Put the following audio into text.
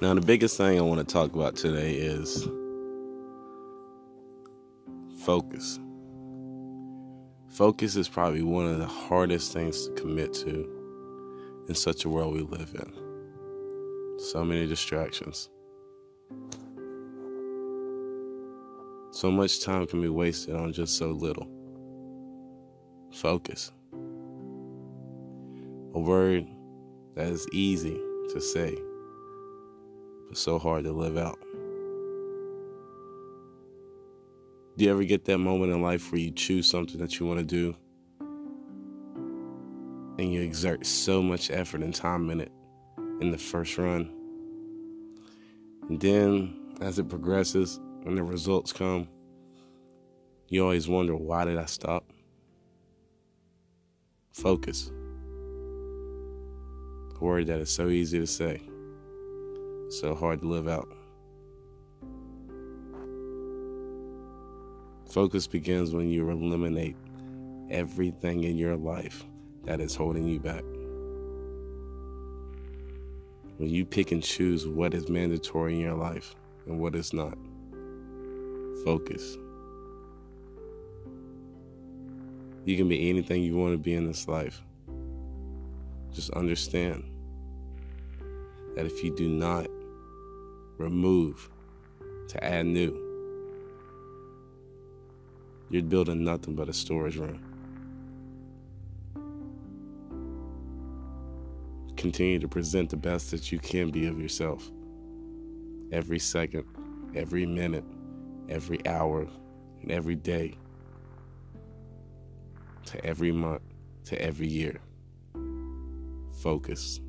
Now, the biggest thing I want to talk about today is focus. Focus is probably one of the hardest things to commit to in such a world we live in. So many distractions. So much time can be wasted on just so little. Focus. A word that is easy to say, but so hard to live out. Do you ever get that moment in life where you choose something that you want to do and you exert so much effort and time in it in the first run? And then as it progresses and the results come, you always wonder, why did I stop? Focus. A word that is so easy to say, so hard to live out. Focus begins when you eliminate everything in your life that is holding you back. When you pick and choose what is mandatory in your life and what is not. Focus. You can be anything you want to be in this life. Just understand that if you do not remove to add new, you're building nothing but a storage room. Continue to present the best that you can be of yourself. Every second, every minute, every hour, and every day, to every month, to every year. Focus.